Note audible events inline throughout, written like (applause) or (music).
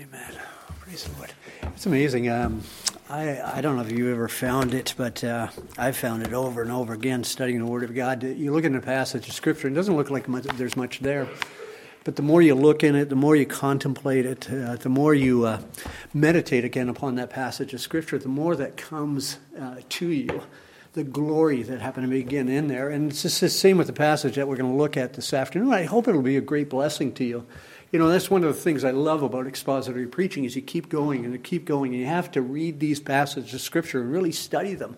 Amen. Praise the Lord. It's amazing. Um, I, I don't know if you ever found it, but uh, I've found it over and over again studying the Word of God. You look in a passage of Scripture, and it doesn't look like much, there's much there. But the more you look in it, the more you contemplate it, uh, the more you uh, meditate again upon that passage of Scripture, the more that comes uh, to you. The glory that happened to begin in there. And it's just the same with the passage that we're going to look at this afternoon. I hope it'll be a great blessing to you. You know, that's one of the things I love about expository preaching is you keep going and you keep going, and you have to read these passages of Scripture and really study them.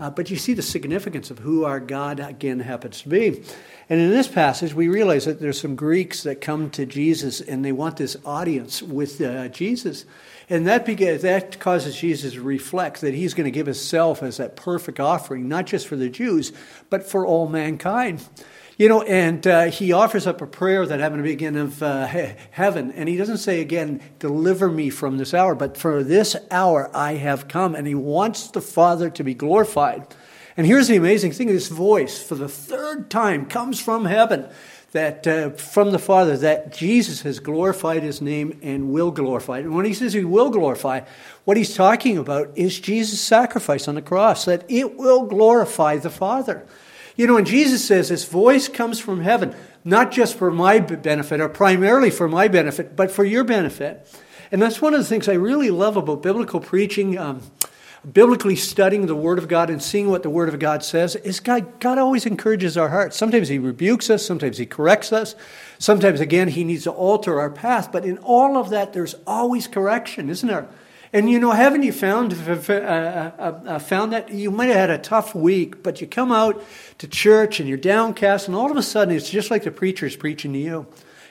Uh, but you see the significance of who our God again happens to be. And in this passage, we realize that there's some Greeks that come to Jesus and they want this audience with uh, Jesus. And that, that causes Jesus to reflect that he's going to give himself as that perfect offering, not just for the Jews, but for all mankind. You know, and uh, he offers up a prayer that happened to begin of uh, heaven. And he doesn't say again, deliver me from this hour, but for this hour I have come. And he wants the Father to be glorified. And here's the amazing thing this voice, for the third time, comes from heaven, that uh, from the Father, that Jesus has glorified his name and will glorify it. And when he says he will glorify, what he's talking about is Jesus' sacrifice on the cross, that it will glorify the Father. You know, when Jesus says this voice comes from heaven, not just for my benefit or primarily for my benefit, but for your benefit. And that's one of the things I really love about biblical preaching, um, biblically studying the Word of God and seeing what the Word of God says, is God, God always encourages our hearts. Sometimes He rebukes us, sometimes He corrects us, sometimes, again, He needs to alter our path. But in all of that, there's always correction, isn't there? And you know, haven't you found uh, uh, uh, found that you might have had a tough week, but you come out to church and you're downcast, and all of a sudden it's just like the preacher's preaching to you.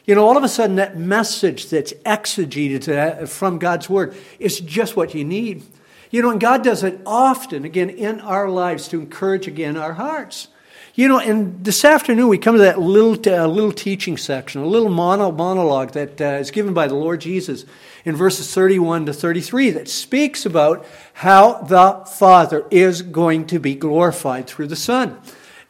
You know, all of a sudden that message that's exegeted from God's word is just what you need. You know, and God does it often, again, in our lives to encourage again our hearts. You know, and this afternoon we come to that little, uh, little teaching section, a little mono, monologue that uh, is given by the Lord Jesus in verses 31 to 33 that speaks about how the Father is going to be glorified through the Son.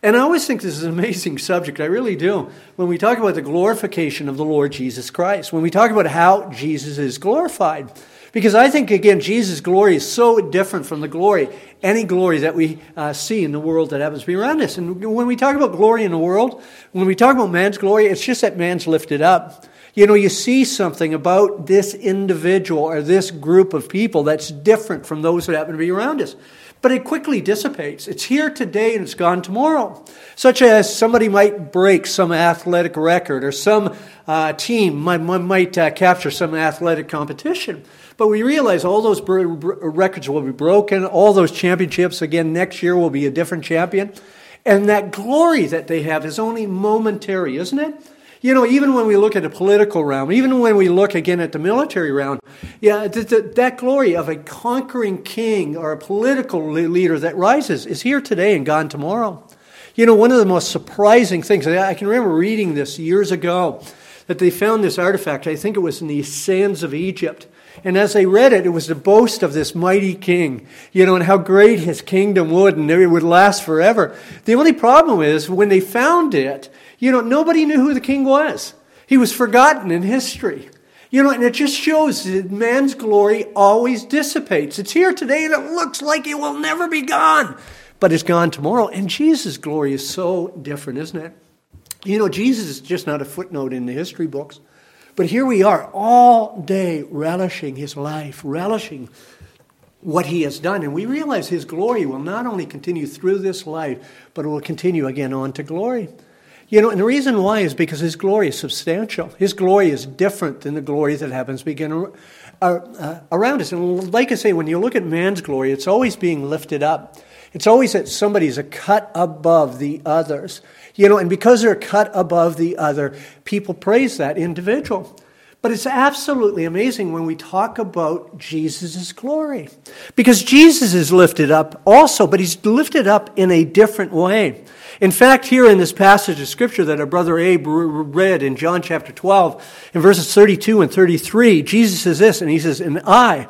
And I always think this is an amazing subject. I really do. When we talk about the glorification of the Lord Jesus Christ, when we talk about how Jesus is glorified. Because I think, again, Jesus' glory is so different from the glory, any glory that we uh, see in the world that happens to be around us. And when we talk about glory in the world, when we talk about man's glory, it's just that man's lifted up. You know, you see something about this individual or this group of people that's different from those that happen to be around us. But it quickly dissipates. It's here today and it's gone tomorrow. Such as somebody might break some athletic record or some uh, team might, might uh, capture some athletic competition. But we realize all those records will be broken, all those championships, again, next year will be a different champion. And that glory that they have is only momentary, isn't it? You know, even when we look at the political realm, even when we look again at the military realm, yeah, th- th- that glory of a conquering king or a political leader that rises is here today and gone tomorrow. You know, one of the most surprising things, I can remember reading this years ago, that they found this artifact, I think it was in the sands of Egypt. And as they read it, it was the boast of this mighty king, you know, and how great his kingdom would and it would last forever. The only problem is when they found it, you know, nobody knew who the king was. He was forgotten in history. You know, and it just shows that man's glory always dissipates. It's here today and it looks like it will never be gone, but it's gone tomorrow. And Jesus' glory is so different, isn't it? You know, Jesus is just not a footnote in the history books. But here we are all day relishing his life, relishing what he has done. And we realize his glory will not only continue through this life, but it will continue again on to glory. You know, and the reason why is because his glory is substantial. His glory is different than the glory that happens begin uh, uh, around us. And like I say, when you look at man's glory, it's always being lifted up. It's always that somebody's a cut above the others. You know, and because they're cut above the other, people praise that individual. But it's absolutely amazing when we talk about Jesus' glory. Because Jesus is lifted up also, but he's lifted up in a different way. In fact, here in this passage of scripture that our brother Abe read in John chapter 12, in verses 32 and 33, Jesus says this, and he says, And I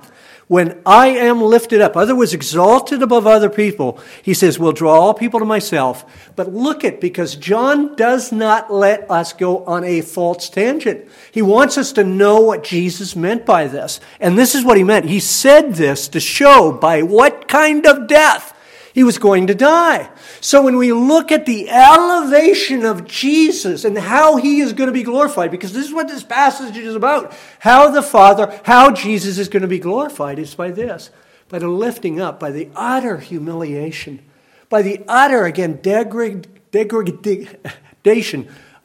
when I am lifted up, other words, exalted above other people, he says, will draw all people to myself. But look at, because John does not let us go on a false tangent. He wants us to know what Jesus meant by this. And this is what he meant. He said this to show by what kind of death he was going to die. So when we look at the elevation of Jesus and how he is going to be glorified, because this is what this passage is about, how the Father, how Jesus is going to be glorified is by this, by the lifting up, by the utter humiliation, by the utter, again, degradation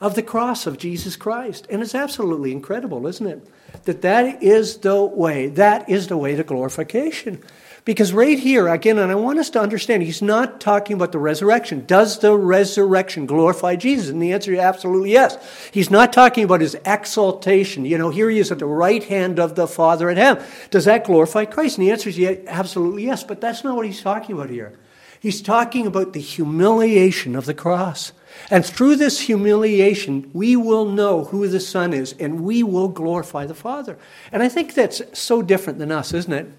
of the cross of Jesus Christ. And it's absolutely incredible, isn't it? That that is the way, that is the way to glorification. Because right here, again, and I want us to understand, he's not talking about the resurrection. Does the resurrection glorify Jesus? And the answer is absolutely yes. He's not talking about his exaltation. You know, here he is at the right hand of the Father at heaven. Does that glorify Christ? And the answer is yeah, absolutely yes. But that's not what he's talking about here. He's talking about the humiliation of the cross. And through this humiliation, we will know who the Son is and we will glorify the Father. And I think that's so different than us, isn't it?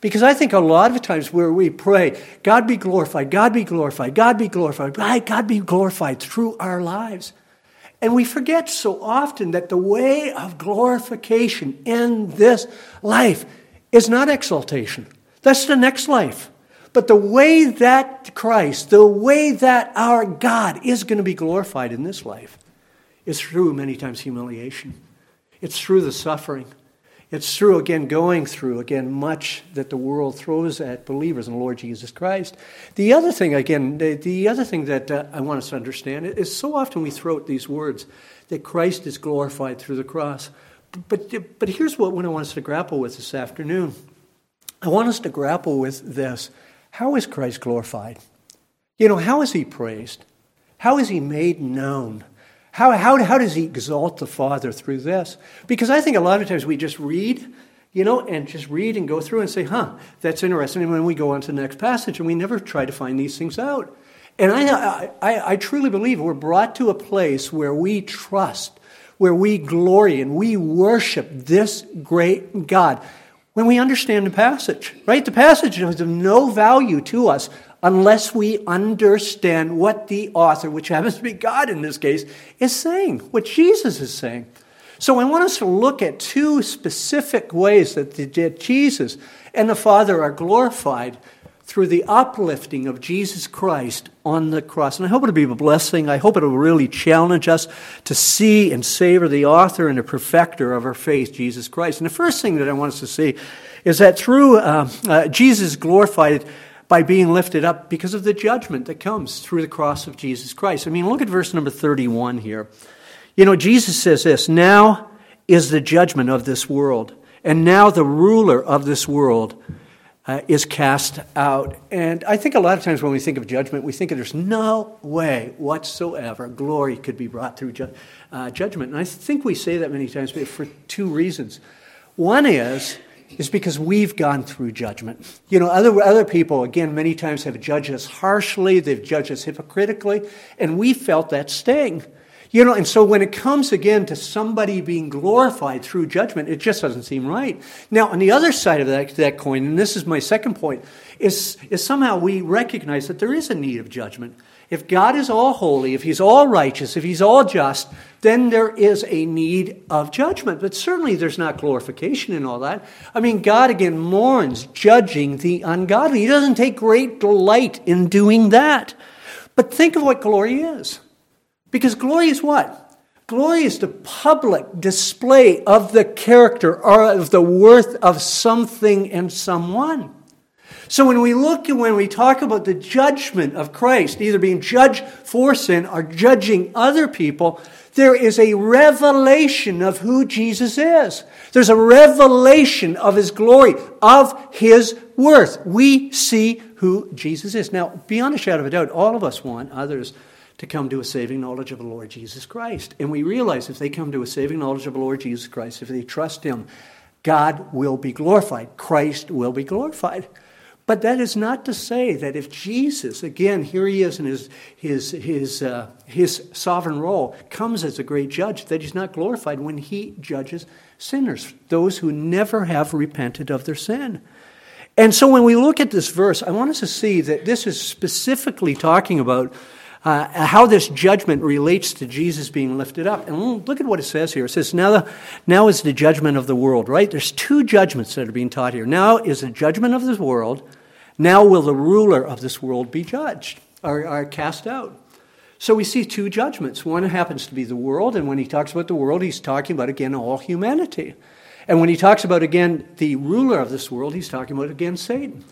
Because I think a lot of times where we pray, God be glorified, God be glorified, God be glorified, God be glorified through our lives. And we forget so often that the way of glorification in this life is not exaltation. That's the next life. But the way that Christ, the way that our God is going to be glorified in this life is through many times humiliation. It's through the suffering. It's through, again, going through, again, much that the world throws at believers in the Lord Jesus Christ. The other thing, again, the, the other thing that uh, I want us to understand is so often we throw out these words that Christ is glorified through the cross. But, but here's what I want us to grapple with this afternoon. I want us to grapple with this. How is Christ glorified? You know, how is he praised? How is he made known? How, how, how does he exalt the Father through this? Because I think a lot of times we just read, you know, and just read and go through and say, huh, that's interesting. And then we go on to the next passage and we never try to find these things out. And I, I, I truly believe we're brought to a place where we trust, where we glory and we worship this great God when we understand the passage, right? The passage is of no value to us unless we understand what the author, which happens to be God in this case, is saying, what Jesus is saying. So I want us to look at two specific ways that Jesus and the Father are glorified through the uplifting of Jesus Christ on the cross. And I hope it'll be a blessing. I hope it'll really challenge us to see and savor the author and the perfecter of our faith, Jesus Christ. And the first thing that I want us to see is that through uh, uh, Jesus glorified by being lifted up because of the judgment that comes through the cross of Jesus Christ. I mean, look at verse number 31 here. You know, Jesus says this Now is the judgment of this world, and now the ruler of this world uh, is cast out. And I think a lot of times when we think of judgment, we think there's no way whatsoever glory could be brought through ju- uh, judgment. And I think we say that many times but for two reasons. One is is because we've gone through judgment. You know, other, other people, again, many times have judged us harshly, they've judged us hypocritically, and we felt that sting. You know, and so when it comes again to somebody being glorified through judgment, it just doesn't seem right. Now, on the other side of that, that coin, and this is my second point, is, is somehow we recognize that there is a need of judgment. If God is all holy, if He's all righteous, if He's all just, then there is a need of judgment. But certainly there's not glorification in all that. I mean, God again mourns judging the ungodly. He doesn't take great delight in doing that. But think of what glory is. Because glory is what? Glory is the public display of the character or of the worth of something and someone. So when we look and when we talk about the judgment of Christ, either being judged for sin or judging other people, there is a revelation of who Jesus is. There's a revelation of his glory, of his worth. We see who Jesus is. Now, beyond a shadow of a doubt, all of us want others to come to a saving knowledge of the Lord Jesus Christ. And we realize if they come to a saving knowledge of the Lord Jesus Christ, if they trust him, God will be glorified. Christ will be glorified. But that is not to say that if Jesus, again, here he is in his, his, his, uh, his sovereign role, comes as a great judge, that he's not glorified when he judges sinners, those who never have repented of their sin. And so when we look at this verse, I want us to see that this is specifically talking about uh, how this judgment relates to Jesus being lifted up. And look at what it says here. It says, now, the, now is the judgment of the world, right? There's two judgments that are being taught here. Now is the judgment of this world. Now will the ruler of this world be judged or, or cast out. So we see two judgments. One happens to be the world, and when he talks about the world, he's talking about, again, all humanity. And when he talks about, again, the ruler of this world, he's talking about, again, Satan.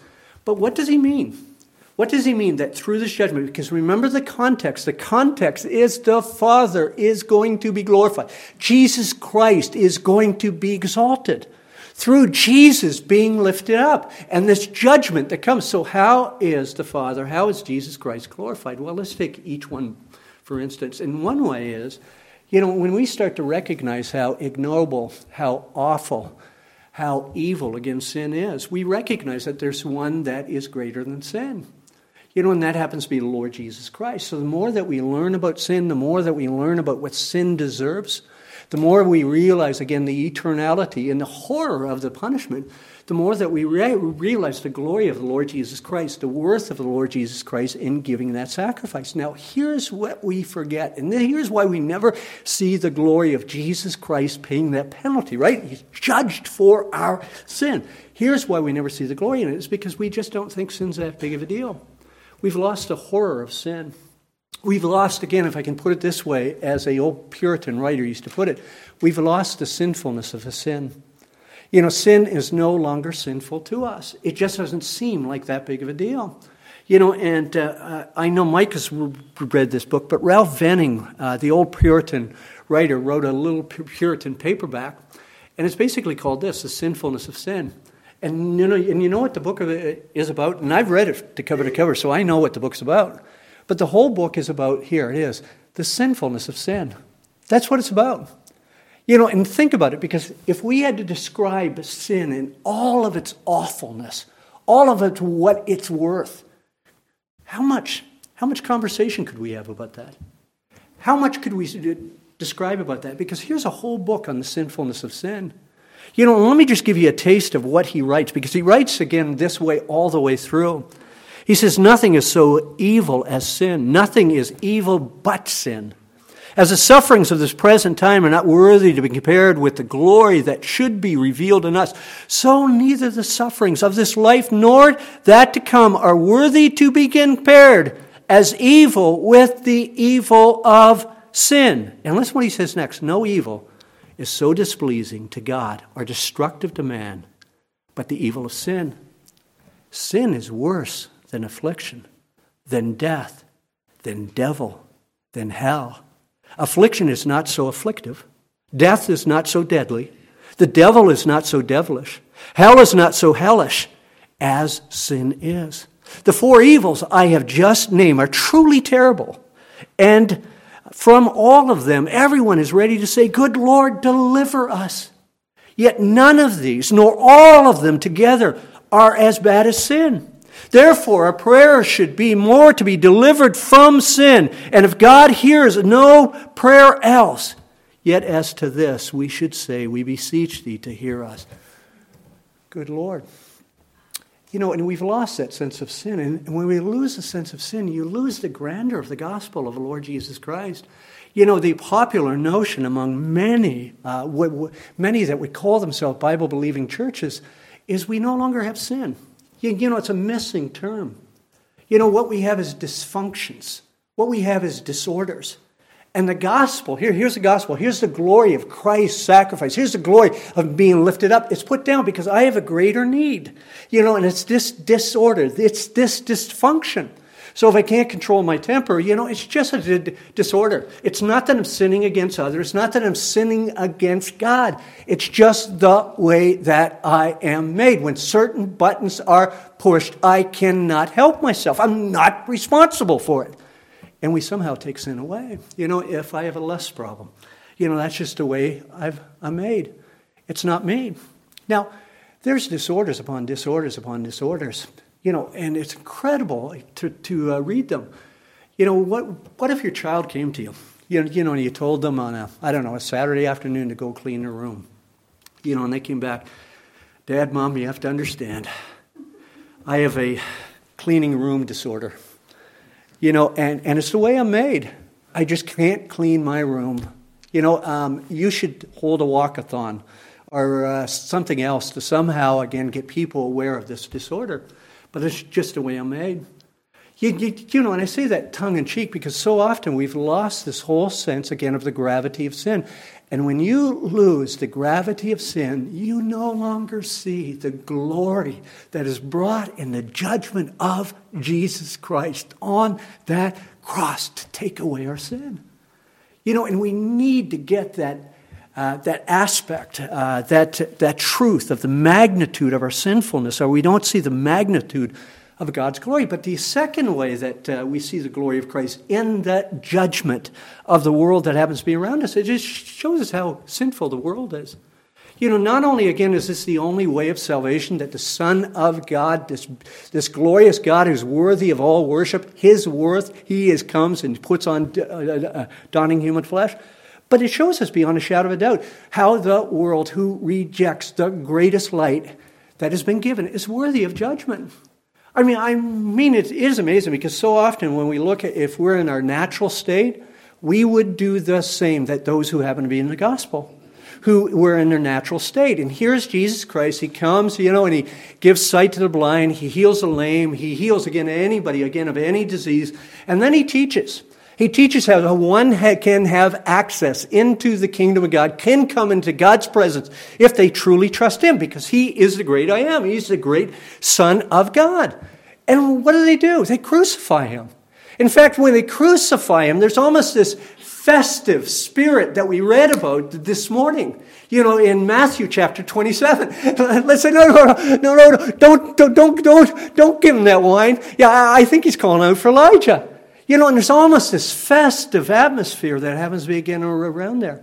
But what does he mean? What does he mean that through this judgment? Because remember the context. The context is the Father is going to be glorified. Jesus Christ is going to be exalted through Jesus being lifted up and this judgment that comes. So, how is the Father, how is Jesus Christ glorified? Well, let's take each one for instance. And one way is, you know, when we start to recognize how ignoble, how awful, how evil against sin is, we recognize that there's one that is greater than sin. You know, and that happens to be the Lord Jesus Christ. So the more that we learn about sin, the more that we learn about what sin deserves, the more we realize, again, the eternality and the horror of the punishment, the more that we re- realize the glory of the Lord Jesus Christ, the worth of the Lord Jesus Christ in giving that sacrifice. Now, here's what we forget, and here's why we never see the glory of Jesus Christ paying that penalty, right? He's judged for our sin. Here's why we never see the glory in it, it's because we just don't think sin's that big of a deal. We've lost the horror of sin. We've lost, again, if I can put it this way, as a old Puritan writer used to put it, we've lost the sinfulness of a sin. You know, sin is no longer sinful to us. It just doesn't seem like that big of a deal. You know, and uh, uh I know Mike has read this book, but Ralph Venning, uh, the old Puritan writer, wrote a little Puritan paperback, and it's basically called this The Sinfulness of Sin. And you know, and you know what the book is about? And I've read it to cover to cover, so I know what the book's about. But the whole book is about, here it is, the sinfulness of sin. That's what it's about. You know, and think about it, because if we had to describe sin in all of its awfulness, all of it what it's worth, how much, how much conversation could we have about that? How much could we describe about that? Because here's a whole book on the sinfulness of sin. You know, let me just give you a taste of what he writes, because he writes again this way all the way through. He says, Nothing is so evil as sin. Nothing is evil but sin. As the sufferings of this present time are not worthy to be compared with the glory that should be revealed in us, so neither the sufferings of this life nor that to come are worthy to be compared as evil with the evil of sin. And listen what he says next no evil is so displeasing to God or destructive to man, but the evil of sin. Sin is worse than affliction, than death, than devil, than hell. Affliction is not so afflictive. Death is not so deadly. The devil is not so devilish. Hell is not so hellish as sin is. The four evils I have just named are truly terrible. And from all of them, everyone is ready to say, Good Lord, deliver us. Yet none of these, nor all of them together, are as bad as sin. Therefore, a prayer should be more to be delivered from sin. And if God hears no prayer else, yet as to this, we should say, We beseech thee to hear us. Good Lord. You know, and we've lost that sense of sin. And when we lose the sense of sin, you lose the grandeur of the gospel of the Lord Jesus Christ. You know, the popular notion among many, uh, many that would call themselves Bible believing churches, is we no longer have sin. You, you know, it's a missing term. You know, what we have is dysfunctions, what we have is disorders. And the gospel, here, here's the gospel. Here's the glory of Christ's sacrifice. Here's the glory of being lifted up. It's put down because I have a greater need. You know, and it's this disorder, it's this dysfunction. So if I can't control my temper, you know, it's just a disorder. It's not that I'm sinning against others. It's not that I'm sinning against God. It's just the way that I am made. When certain buttons are pushed, I cannot help myself. I'm not responsible for it and we somehow take sin away. You know, if I have a lust problem, you know, that's just the way I've, I'm made. It's not me. Now, there's disorders upon disorders upon disorders. You know, and it's incredible to, to uh, read them. You know, what, what if your child came to you? You know, you know, and you told them on a, I don't know, a Saturday afternoon to go clean their room. You know, and they came back, Dad, Mom, you have to understand, I have a cleaning room disorder. You know, and, and it's the way I'm made. I just can't clean my room. You know, um, you should hold a walkathon or uh, something else to somehow, again, get people aware of this disorder. But it's just the way I'm made. You, you, you, know, and I say that tongue in cheek because so often we've lost this whole sense again of the gravity of sin. And when you lose the gravity of sin, you no longer see the glory that is brought in the judgment of Jesus Christ on that cross to take away our sin. You know, and we need to get that, uh, that aspect, uh, that, that truth of the magnitude of our sinfulness, or we don't see the magnitude of God's glory. But the second way that uh, we see the glory of Christ in that judgment of the world that happens to be around us, it just shows us how sinful the world is. You know, not only again is this the only way of salvation that the Son of God, this, this glorious God who's worthy of all worship, his worth, he is comes and puts on uh, uh, uh, donning human flesh. But it shows us beyond a shadow of a doubt how the world who rejects the greatest light that has been given is worthy of judgment. I mean, I mean, it is amazing because so often when we look at if we're in our natural state, we would do the same that those who happen to be in the gospel, who were in their natural state. And here's Jesus Christ. He comes, you know, and he gives sight to the blind. He heals the lame. He heals again anybody, again, of any disease. And then he teaches. He teaches how one can have access into the kingdom of God, can come into God's presence if they truly trust Him, because He is the great I am. He's the great Son of God. And what do they do? They crucify Him. In fact, when they crucify Him, there's almost this festive spirit that we read about this morning. You know, in Matthew chapter 27. (laughs) Let's say, no, no, no, no, no, don't, don't, don't, don't, don't give him that wine. Yeah, I think he's calling out for Elijah. You know, and there's almost this festive atmosphere that happens to be again around there.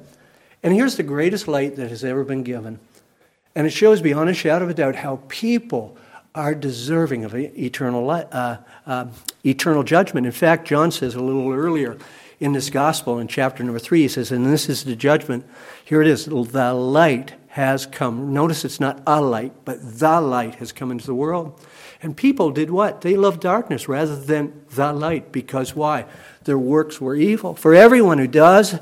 And here's the greatest light that has ever been given. And it shows beyond a shadow of a doubt how people are deserving of eternal, uh, uh, eternal judgment. In fact, John says a little earlier in this gospel, in chapter number three, he says, And this is the judgment. Here it is the light has come. Notice it's not a light, but the light has come into the world. And people did what? They loved darkness rather than the light. Because why? Their works were evil. For everyone who does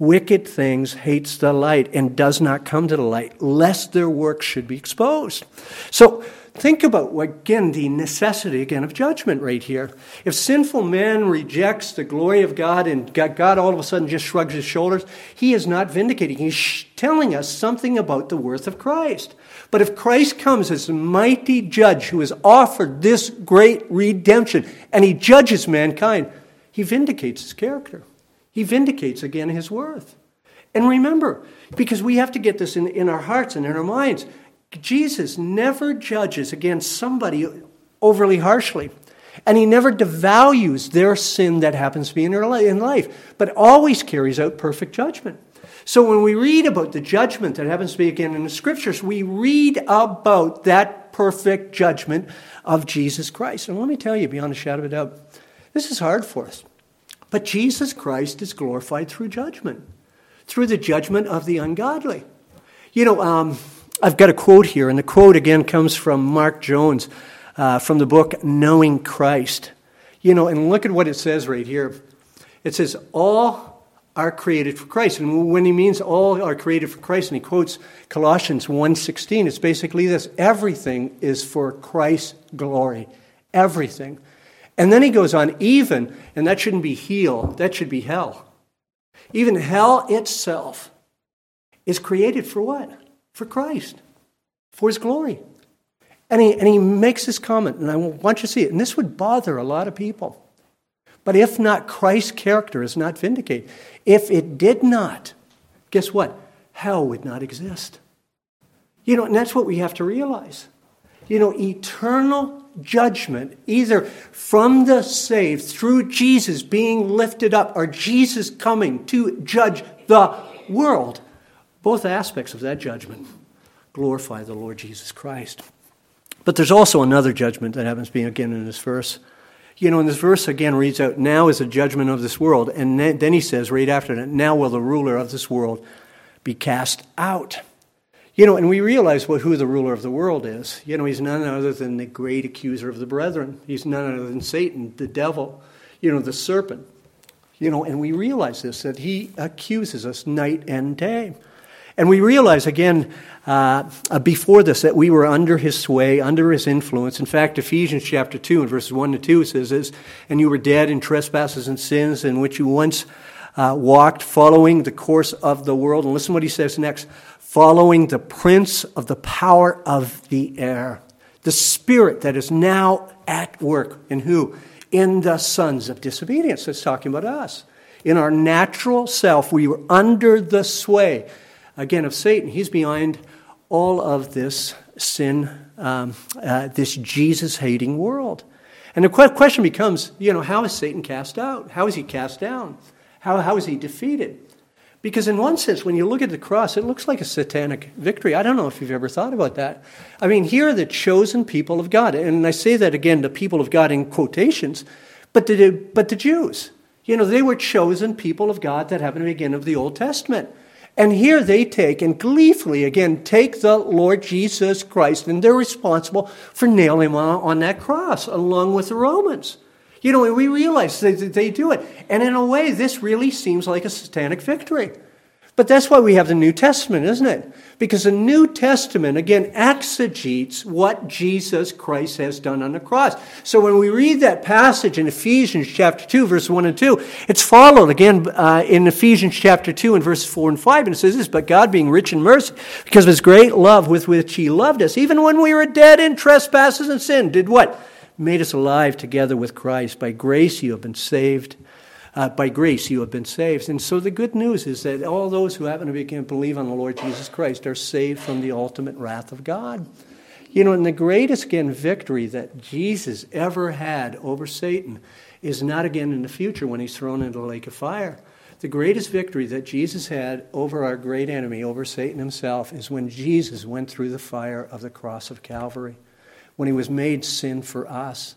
wicked things hates the light and does not come to the light, lest their works should be exposed. So think about, again, the necessity, again, of judgment right here. If sinful man rejects the glory of God and God all of a sudden just shrugs his shoulders, he is not vindicating. He's telling us something about the worth of Christ. But if Christ comes as a mighty judge who has offered this great redemption and he judges mankind, he vindicates his character. He vindicates again his worth. And remember, because we have to get this in, in our hearts and in our minds, Jesus never judges against somebody overly harshly. And he never devalues their sin that happens to be in, life, but always carries out perfect judgment. So when we read about the judgment that happens to be again in the scriptures, we read about that perfect judgment of Jesus Christ. And let me tell you, beyond a shadow of a doubt, this is hard for us. But Jesus Christ is glorified through judgment, through the judgment of the ungodly. You know, um, I've got a quote here, and the quote again comes from Mark Jones uh, from the book Knowing Christ. You know, and look at what it says right here. It says, All are created for Christ. And when he means all are created for Christ, and he quotes Colossians 1.16, it's basically this. Everything is for Christ's glory. Everything. And then he goes on, even, and that shouldn't be heel, that should be hell. Even hell itself is created for what? For Christ, for his glory. And he, and he makes this comment, and I want you to see it. And this would bother a lot of people. But if not, Christ's character is not vindicated. If it did not, guess what? Hell would not exist. You know, and that's what we have to realize. You know, eternal judgment, either from the saved through Jesus being lifted up or Jesus coming to judge the world, both aspects of that judgment glorify the Lord Jesus Christ. But there's also another judgment that happens being again in this verse. You know, in this verse again reads out, now is the judgment of this world. And then he says right after that, now will the ruler of this world be cast out. You know, and we realize what, who the ruler of the world is. You know, he's none other than the great accuser of the brethren. He's none other than Satan, the devil, you know, the serpent. You know, and we realize this, that he accuses us night and day. And we realize again uh, uh, before this that we were under his sway, under his influence. In fact, Ephesians chapter 2 and verses 1 to 2 says and you were dead in trespasses and sins in which you once uh, walked, following the course of the world. And listen what he says next following the prince of the power of the air, the spirit that is now at work. In who? In the sons of disobedience. That's talking about us. In our natural self, we were under the sway again, of Satan. He's behind all of this sin, um, uh, this Jesus hating world. And the question becomes, you know, how is Satan cast out? How is he cast down? How, how is he defeated? Because, in one sense, when you look at the cross, it looks like a satanic victory. I don't know if you've ever thought about that. I mean, here are the chosen people of God. And I say that again, the people of God in quotations, but the, but the Jews. You know, they were chosen people of God that happened to begin of the Old Testament. And here they take and gleefully, again, take the Lord Jesus Christ, and they're responsible for nailing him on, that cross along with the Romans. You know, we realize they, they do it. And in a way, this really seems like a satanic victory. But that's why we have the New Testament, isn't it? Because the New Testament, again, exegetes what Jesus Christ has done on the cross. So when we read that passage in Ephesians chapter 2, verse 1 and 2, it's followed again uh, in Ephesians chapter 2 and verse 4 and 5. And it says this But God, being rich in mercy, because of his great love with which he loved us, even when we were dead in trespasses and sin, did what? Made us alive together with Christ. By grace you have been saved uh, by grace you have been saved. And so the good news is that all those who happen to believe on the Lord Jesus Christ are saved from the ultimate wrath of God. You know, and the greatest again victory that Jesus ever had over Satan is not again in the future when he's thrown into the lake of fire. The greatest victory that Jesus had over our great enemy, over Satan himself, is when Jesus went through the fire of the cross of Calvary, when he was made sin for us.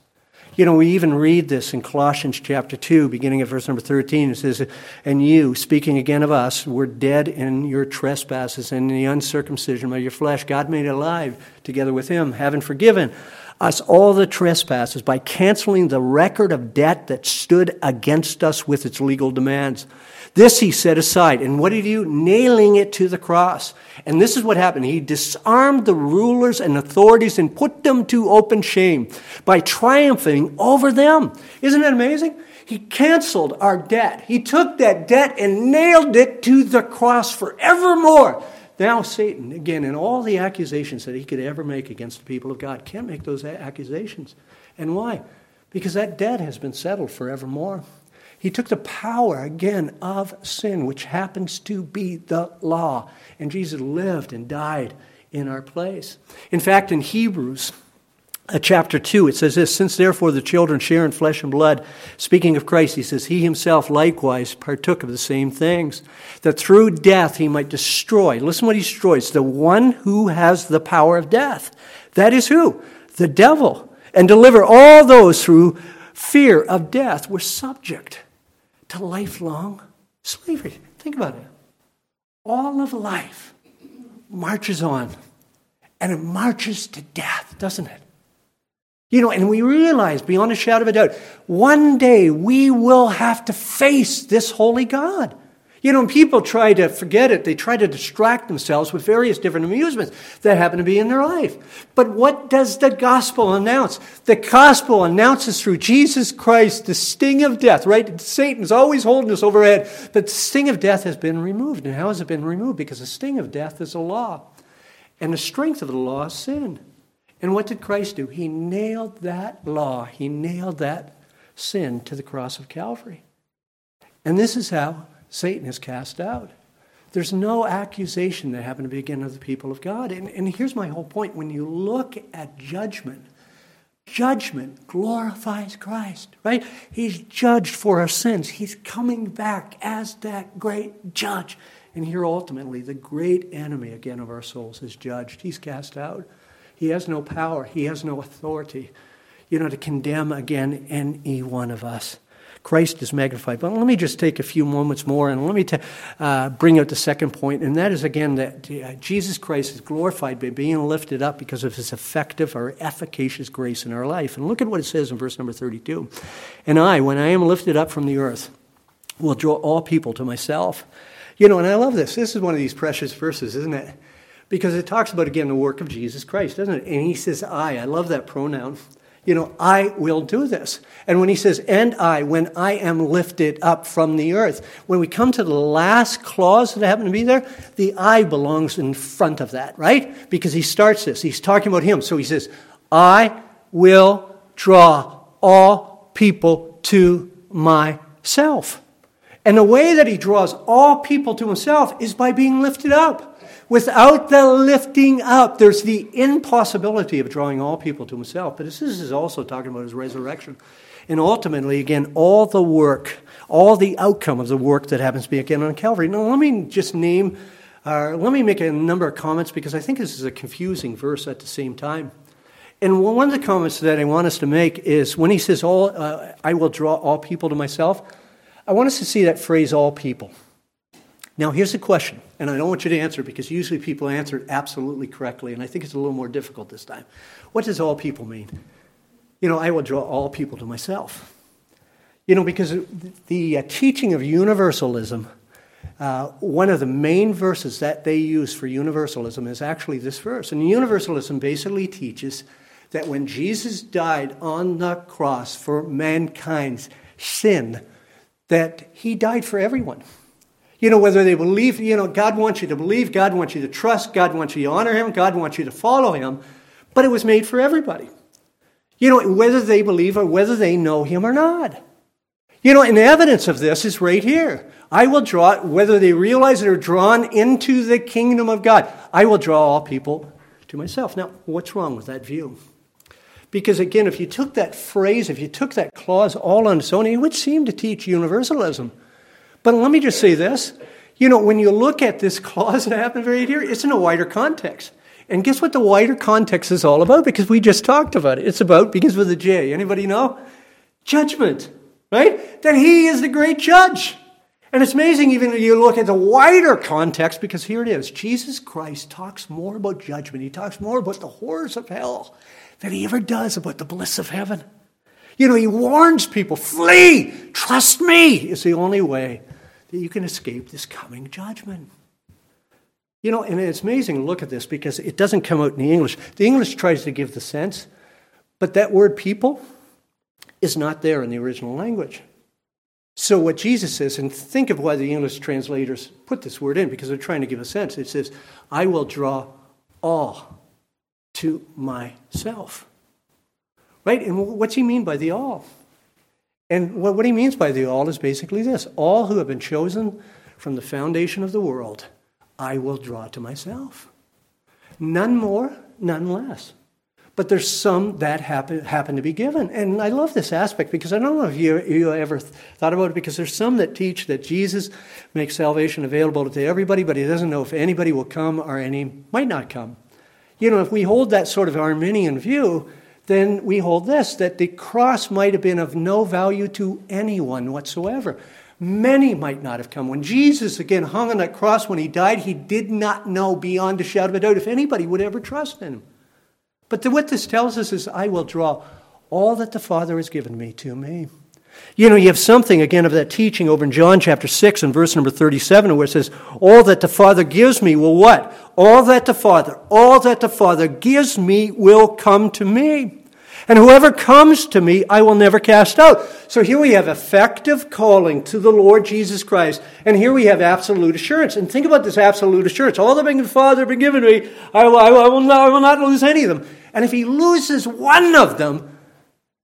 You know, we even read this in Colossians chapter 2, beginning at verse number 13. It says, And you, speaking again of us, were dead in your trespasses and in the uncircumcision of your flesh. God made alive together with him, having forgiven us all the trespasses by canceling the record of debt that stood against us with its legal demands. This he set aside. And what did he do? Nailing it to the cross. And this is what happened. He disarmed the rulers and authorities and put them to open shame by triumphing over them. Isn't that amazing? He canceled our debt. He took that debt and nailed it to the cross forevermore. Now, Satan, again, and all the accusations that he could ever make against the people of God, can't make those accusations. And why? Because that debt has been settled forevermore. He took the power again of sin, which happens to be the law. And Jesus lived and died in our place. In fact, in Hebrews uh, chapter 2, it says this Since therefore the children share in flesh and blood, speaking of Christ, he says, He himself likewise partook of the same things, that through death he might destroy. Listen what he destroys the one who has the power of death. That is who? The devil. And deliver all those through fear of death were subject to lifelong slavery. Think about it. All of life marches on, and it marches to death, doesn't it? You know, and we realize beyond a shadow of a doubt, one day we will have to face this holy God. You know, people try to forget it. They try to distract themselves with various different amusements that happen to be in their life. But what does the gospel announce? The gospel announces through Jesus Christ the sting of death, right? Satan's always holding us overhead, but the sting of death has been removed. And how has it been removed? Because the sting of death is a law. And the strength of the law is sin. And what did Christ do? He nailed that law, he nailed that sin to the cross of Calvary. And this is how Satan is cast out. There's no accusation that happened to begin of the people of God. And, and here's my whole point when you look at judgment, judgment glorifies Christ, right? He's judged for our sins. He's coming back as that great judge. And here, ultimately, the great enemy again of our souls is judged. He's cast out. He has no power. He has no authority, you know, to condemn again any one of us. Christ is magnified. But let me just take a few moments more and let me t- uh, bring out the second point, and that is again that uh, Jesus Christ is glorified by being lifted up because of his effective or efficacious grace in our life. And look at what it says in verse number 32. And I, when I am lifted up from the earth, will draw all people to myself. You know, and I love this. This is one of these precious verses, isn't it? Because it talks about, again, the work of Jesus Christ, doesn't it? And he says, I. I love that pronoun you know, I will do this. And when he says, and I, when I am lifted up from the earth, when we come to the last clause that happened to be there, the I belongs in front of that, right? Because he starts this. He's talking about him. So he says, I will draw all people to myself. And the way that he draws all people to himself is by being lifted up. Without the lifting up, there's the impossibility of drawing all people to himself. But this is also talking about his resurrection. And ultimately, again, all the work, all the outcome of the work that happens to be again on Calvary. Now, let me just name, uh, let me make a number of comments because I think this is a confusing verse at the same time. And one of the comments that I want us to make is when he says, all, uh, I will draw all people to myself, I want us to see that phrase, all people. Now, here's the question, and I don't want you to answer because usually people answer it absolutely correctly, and I think it's a little more difficult this time. What does all people mean? You know, I will draw all people to myself. You know, because the uh, teaching of universalism, uh, one of the main verses that they use for universalism is actually this verse. And universalism basically teaches that when Jesus died on the cross for mankind's sin, that he died for everyone. You know, whether they believe, you know, God wants you to believe, God wants you to trust, God wants you to honor Him, God wants you to follow Him, but it was made for everybody. You know, whether they believe or whether they know Him or not. You know, and the evidence of this is right here. I will draw, whether they realize it or drawn into the kingdom of God, I will draw all people to myself. Now, what's wrong with that view? Because again, if you took that phrase, if you took that clause all on its own, it would seem to teach universalism. But let me just say this. You know, when you look at this clause that happened right here, it's in a wider context. And guess what the wider context is all about? Because we just talked about it. It's about, begins with a J. Anybody know? Judgment, right? That he is the great judge. And it's amazing even when you look at the wider context, because here it is. Jesus Christ talks more about judgment. He talks more about the horrors of hell than he ever does about the bliss of heaven. You know, he warns people flee, trust me. It's the only way that you can escape this coming judgment. You know, and it's amazing to look at this because it doesn't come out in the English. The English tries to give the sense, but that word people is not there in the original language. So, what Jesus says, and think of why the English translators put this word in, because they're trying to give a sense. It says, I will draw all to myself. Right? And what's he mean by the all? And what he means by the all is basically this all who have been chosen from the foundation of the world, I will draw to myself. None more, none less. But there's some that happen, happen to be given. And I love this aspect because I don't know if you, you ever thought about it, because there's some that teach that Jesus makes salvation available to everybody, but he doesn't know if anybody will come or any might not come. You know, if we hold that sort of Arminian view, then we hold this that the cross might have been of no value to anyone whatsoever. Many might not have come. When Jesus again hung on that cross when he died, he did not know beyond a shadow of a doubt if anybody would ever trust in him. But what this tells us is, I will draw all that the Father has given me to me. You know, you have something again of that teaching over in John chapter 6 and verse number 37 where it says, All that the Father gives me will what? All that the Father, all that the Father gives me will come to me. And whoever comes to me, I will never cast out. So here we have effective calling to the Lord Jesus Christ. And here we have absolute assurance. And think about this absolute assurance. All that the Father has been given me, I will, I, will, I, will not, I will not lose any of them. And if he loses one of them,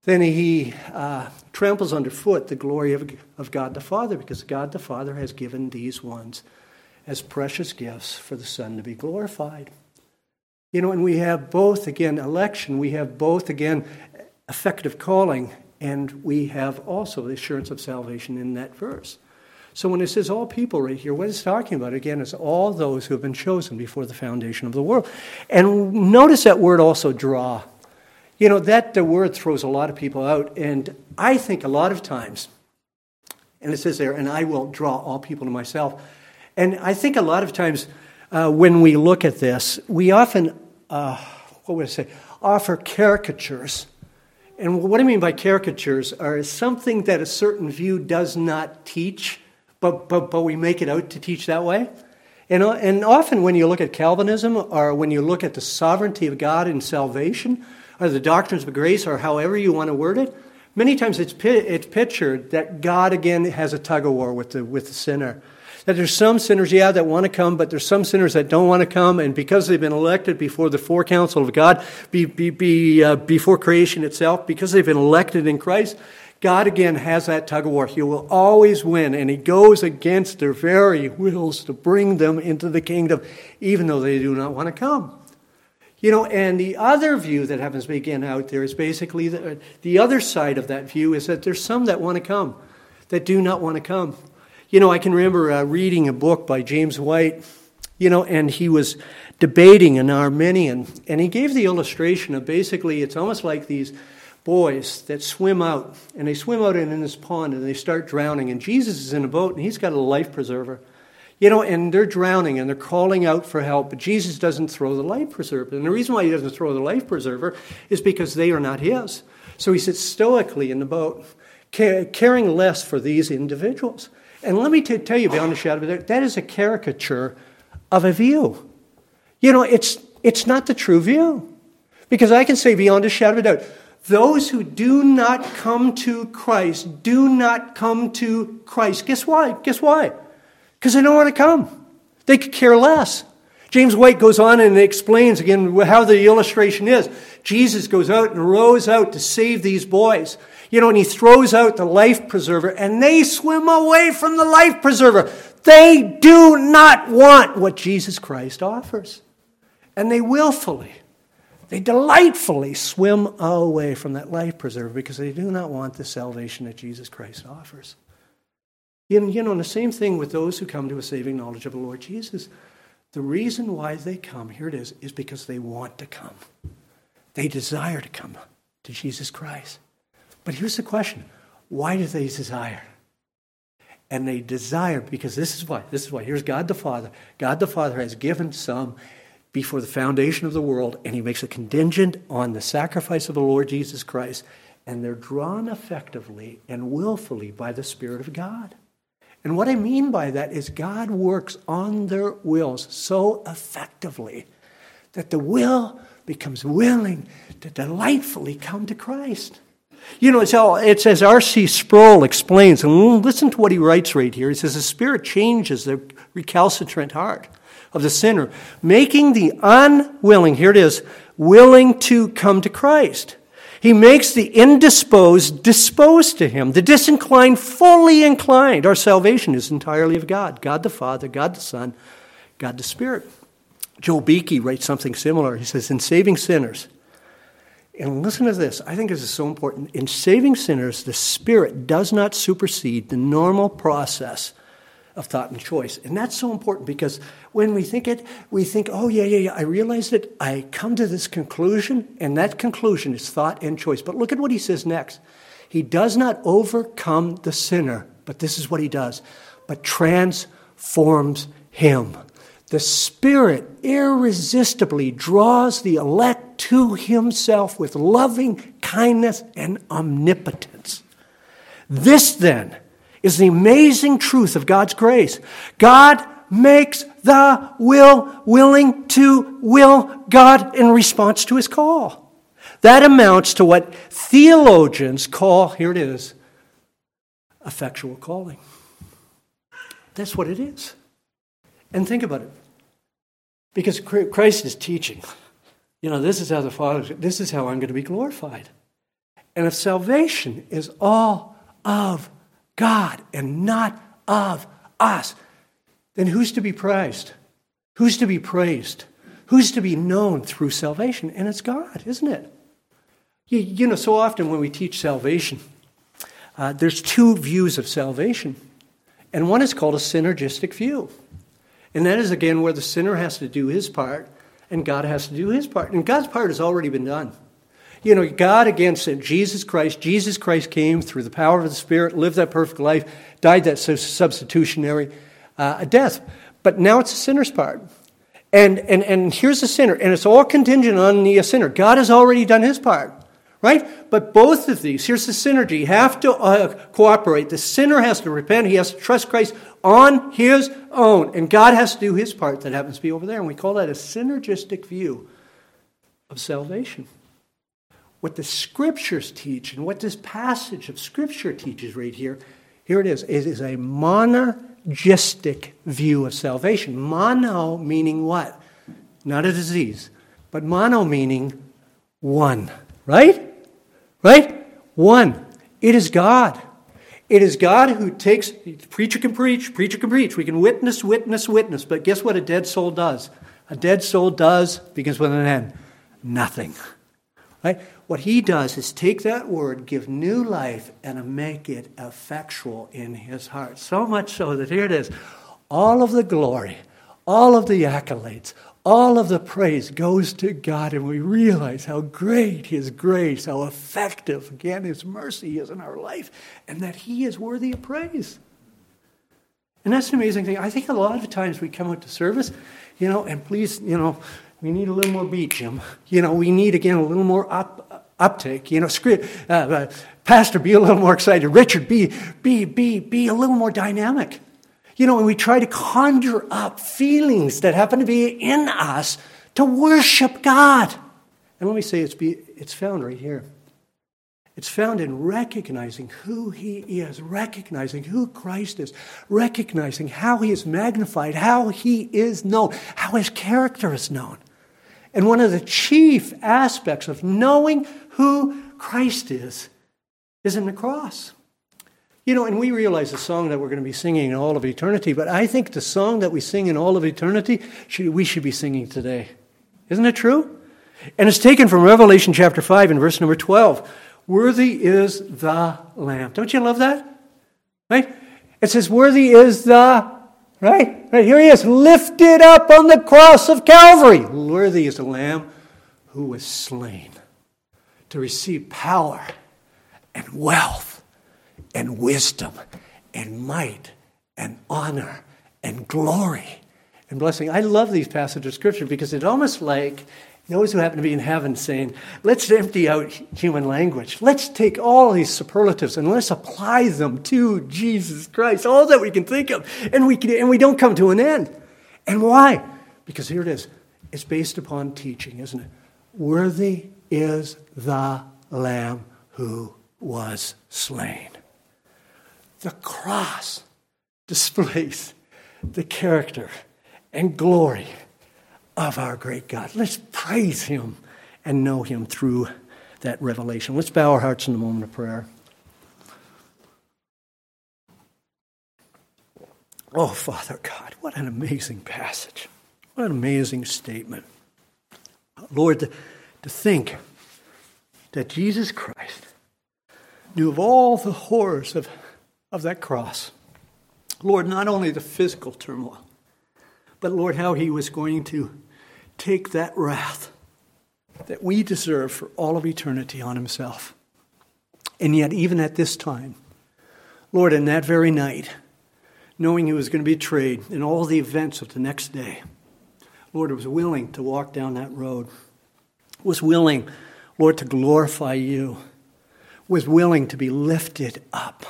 then he uh, tramples underfoot the glory of, of God the Father, because God the Father has given these ones as precious gifts for the Son to be glorified. You know, and we have both, again, election, we have both, again, effective calling, and we have also the assurance of salvation in that verse. So when it says all people right here, what it's talking about again is all those who have been chosen before the foundation of the world. And notice that word also draw. You know, that the word throws a lot of people out. And I think a lot of times, and it says there, and I will draw all people to myself. And I think a lot of times uh, when we look at this, we often, uh, what would I say, offer caricatures. And what I mean by caricatures are something that a certain view does not teach, but, but, but we make it out to teach that way. And, uh, and often when you look at Calvinism or when you look at the sovereignty of God in salvation, or the doctrines of grace, or however you want to word it, many times it's, it's pictured that God again has a tug of war with the, with the sinner. That there's some sinners, yeah, that want to come, but there's some sinners that don't want to come, and because they've been elected before the forecounsel of God, be, be, be, uh, before creation itself, because they've been elected in Christ, God again has that tug of war. He will always win, and He goes against their very wills to bring them into the kingdom, even though they do not want to come. You know, and the other view that happens to begin out there is basically the, the other side of that view is that there's some that want to come, that do not want to come. You know, I can remember uh, reading a book by James White, you know, and he was debating an Arminian, and he gave the illustration of basically it's almost like these boys that swim out, and they swim out in this pond and they start drowning, and Jesus is in a boat and he's got a life preserver. You know, and they're drowning and they're calling out for help, but Jesus doesn't throw the life preserver. And the reason why he doesn't throw the life preserver is because they are not his. So he sits stoically in the boat, caring less for these individuals. And let me t- tell you, beyond a shadow of a doubt, that is a caricature of a view. You know, it's, it's not the true view. Because I can say, beyond a shadow of a doubt, those who do not come to Christ do not come to Christ. Guess why? Guess why? Because they don't want to come. They could care less. James White goes on and explains again how the illustration is. Jesus goes out and rows out to save these boys. You know, and he throws out the life preserver and they swim away from the life preserver. They do not want what Jesus Christ offers. And they willfully, they delightfully swim away from that life preserver because they do not want the salvation that Jesus Christ offers. You know, and the same thing with those who come to a saving knowledge of the Lord Jesus. The reason why they come, here it is, is because they want to come. They desire to come to Jesus Christ. But here's the question why do they desire? And they desire because this is why. This is why. Here's God the Father. God the Father has given some before the foundation of the world, and He makes a contingent on the sacrifice of the Lord Jesus Christ. And they're drawn effectively and willfully by the Spirit of God. And what I mean by that is God works on their wills so effectively that the will becomes willing to delightfully come to Christ. You know, it's, all, it's as R.C. Sproul explains, and listen to what he writes right here. He says, The Spirit changes the recalcitrant heart of the sinner, making the unwilling, here it is, willing to come to Christ. He makes the indisposed disposed to him, the disinclined fully inclined. Our salvation is entirely of God God the Father, God the Son, God the Spirit. Joel Beeke writes something similar. He says, In saving sinners, and listen to this, I think this is so important. In saving sinners, the Spirit does not supersede the normal process of thought and choice. And that's so important because when we think it, we think, oh, yeah, yeah, yeah, I realize it. I come to this conclusion, and that conclusion is thought and choice. But look at what he says next. He does not overcome the sinner, but this is what he does, but transforms him. The Spirit irresistibly draws the elect to himself with loving kindness and omnipotence. This then is the amazing truth of God's grace. God makes the will willing to will God in response to his call. That amounts to what theologians call, here it is, effectual calling. That's what it is. And think about it. Because Christ is teaching. You know, this is how the Father, this is how I'm going to be glorified. And if salvation is all of God and not of us, then who's to be praised? Who's to be praised? Who's to be known through salvation? And it's God, isn't it? You, you know, so often when we teach salvation, uh, there's two views of salvation. and one is called a synergistic view. And that is, again, where the sinner has to do his part and God has to do his part. And God's part has already been done. You know, God again sent Jesus Christ. Jesus Christ came through the power of the Spirit, lived that perfect life, died that substitutionary uh, death. But now it's the sinner's part. And, and, and here's the sinner, and it's all contingent on the sinner. God has already done his part, right? But both of these, here's the synergy, have to uh, cooperate. The sinner has to repent, he has to trust Christ on his own, and God has to do his part that happens to be over there. And we call that a synergistic view of salvation. What the scriptures teach, and what this passage of scripture teaches right here, here it is. It is a moner monergistic view of salvation. Mono meaning what? Not a disease, but mono meaning one, right? Right? One. It is God. It is God who takes, preacher can preach, preacher can preach. We can witness, witness, witness. But guess what a dead soul does? A dead soul does, begins with an N, nothing. Right? What he does is take that word, give new life, and make it effectual in his heart. So much so that here it is all of the glory, all of the accolades, all of the praise goes to God, and we realize how great His grace, how effective, again, His mercy is in our life, and that He is worthy of praise. And that's an amazing thing. I think a lot of times we come out to service, you know, and please, you know, we need a little more beat, Jim. You know, we need, again, a little more up, uptake. You know, uh, uh, Pastor, be a little more excited. Richard, be, be, be, be a little more dynamic. You know, and we try to conjure up feelings that happen to be in us to worship God. And let me say it's, be, it's found right here. It's found in recognizing who He is, recognizing who Christ is, recognizing how He is magnified, how He is known, how His character is known. And one of the chief aspects of knowing who Christ is is in the cross. You know, and we realize the song that we're going to be singing in all of eternity, but I think the song that we sing in all of eternity, we should be singing today. Isn't it true? And it's taken from Revelation chapter 5 and verse number 12. Worthy is the Lamb. Don't you love that? Right? It says, Worthy is the Right? Right here he is, lifted up on the cross of Calvary. Worthy is the Lamb who was slain to receive power and wealth and wisdom and might and honor and glory and blessing. I love these passages of scripture because it's almost like those who happen to be in heaven saying, let's empty out human language. Let's take all these superlatives and let's apply them to Jesus Christ, all that we can think of. And we, can, and we don't come to an end. And why? Because here it is. It's based upon teaching, isn't it? Worthy is the Lamb who was slain. The cross displays the character and glory of our great God. Let's praise Him and know Him through that revelation. Let's bow our hearts in a moment of prayer. Oh, Father God, what an amazing passage. What an amazing statement. Lord, to, to think that Jesus Christ knew of all the horrors of, of that cross. Lord, not only the physical turmoil, but Lord, how he was going to take that wrath that we deserve for all of eternity on himself. And yet, even at this time, Lord, in that very night, knowing he was going to be betrayed in all the events of the next day, Lord, was willing to walk down that road, was willing, Lord, to glorify you, was willing to be lifted up,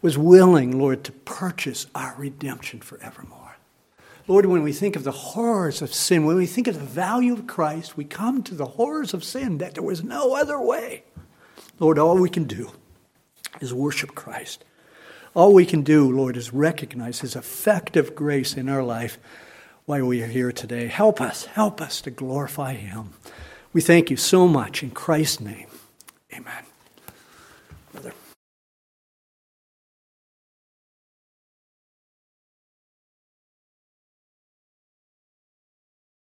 was willing, Lord, to purchase our redemption forevermore. Lord, when we think of the horrors of sin, when we think of the value of Christ, we come to the horrors of sin that there was no other way. Lord, all we can do is worship Christ. All we can do, Lord, is recognize His effective grace in our life while we are here today. Help us, help us to glorify Him. We thank you so much in Christ's name. Amen.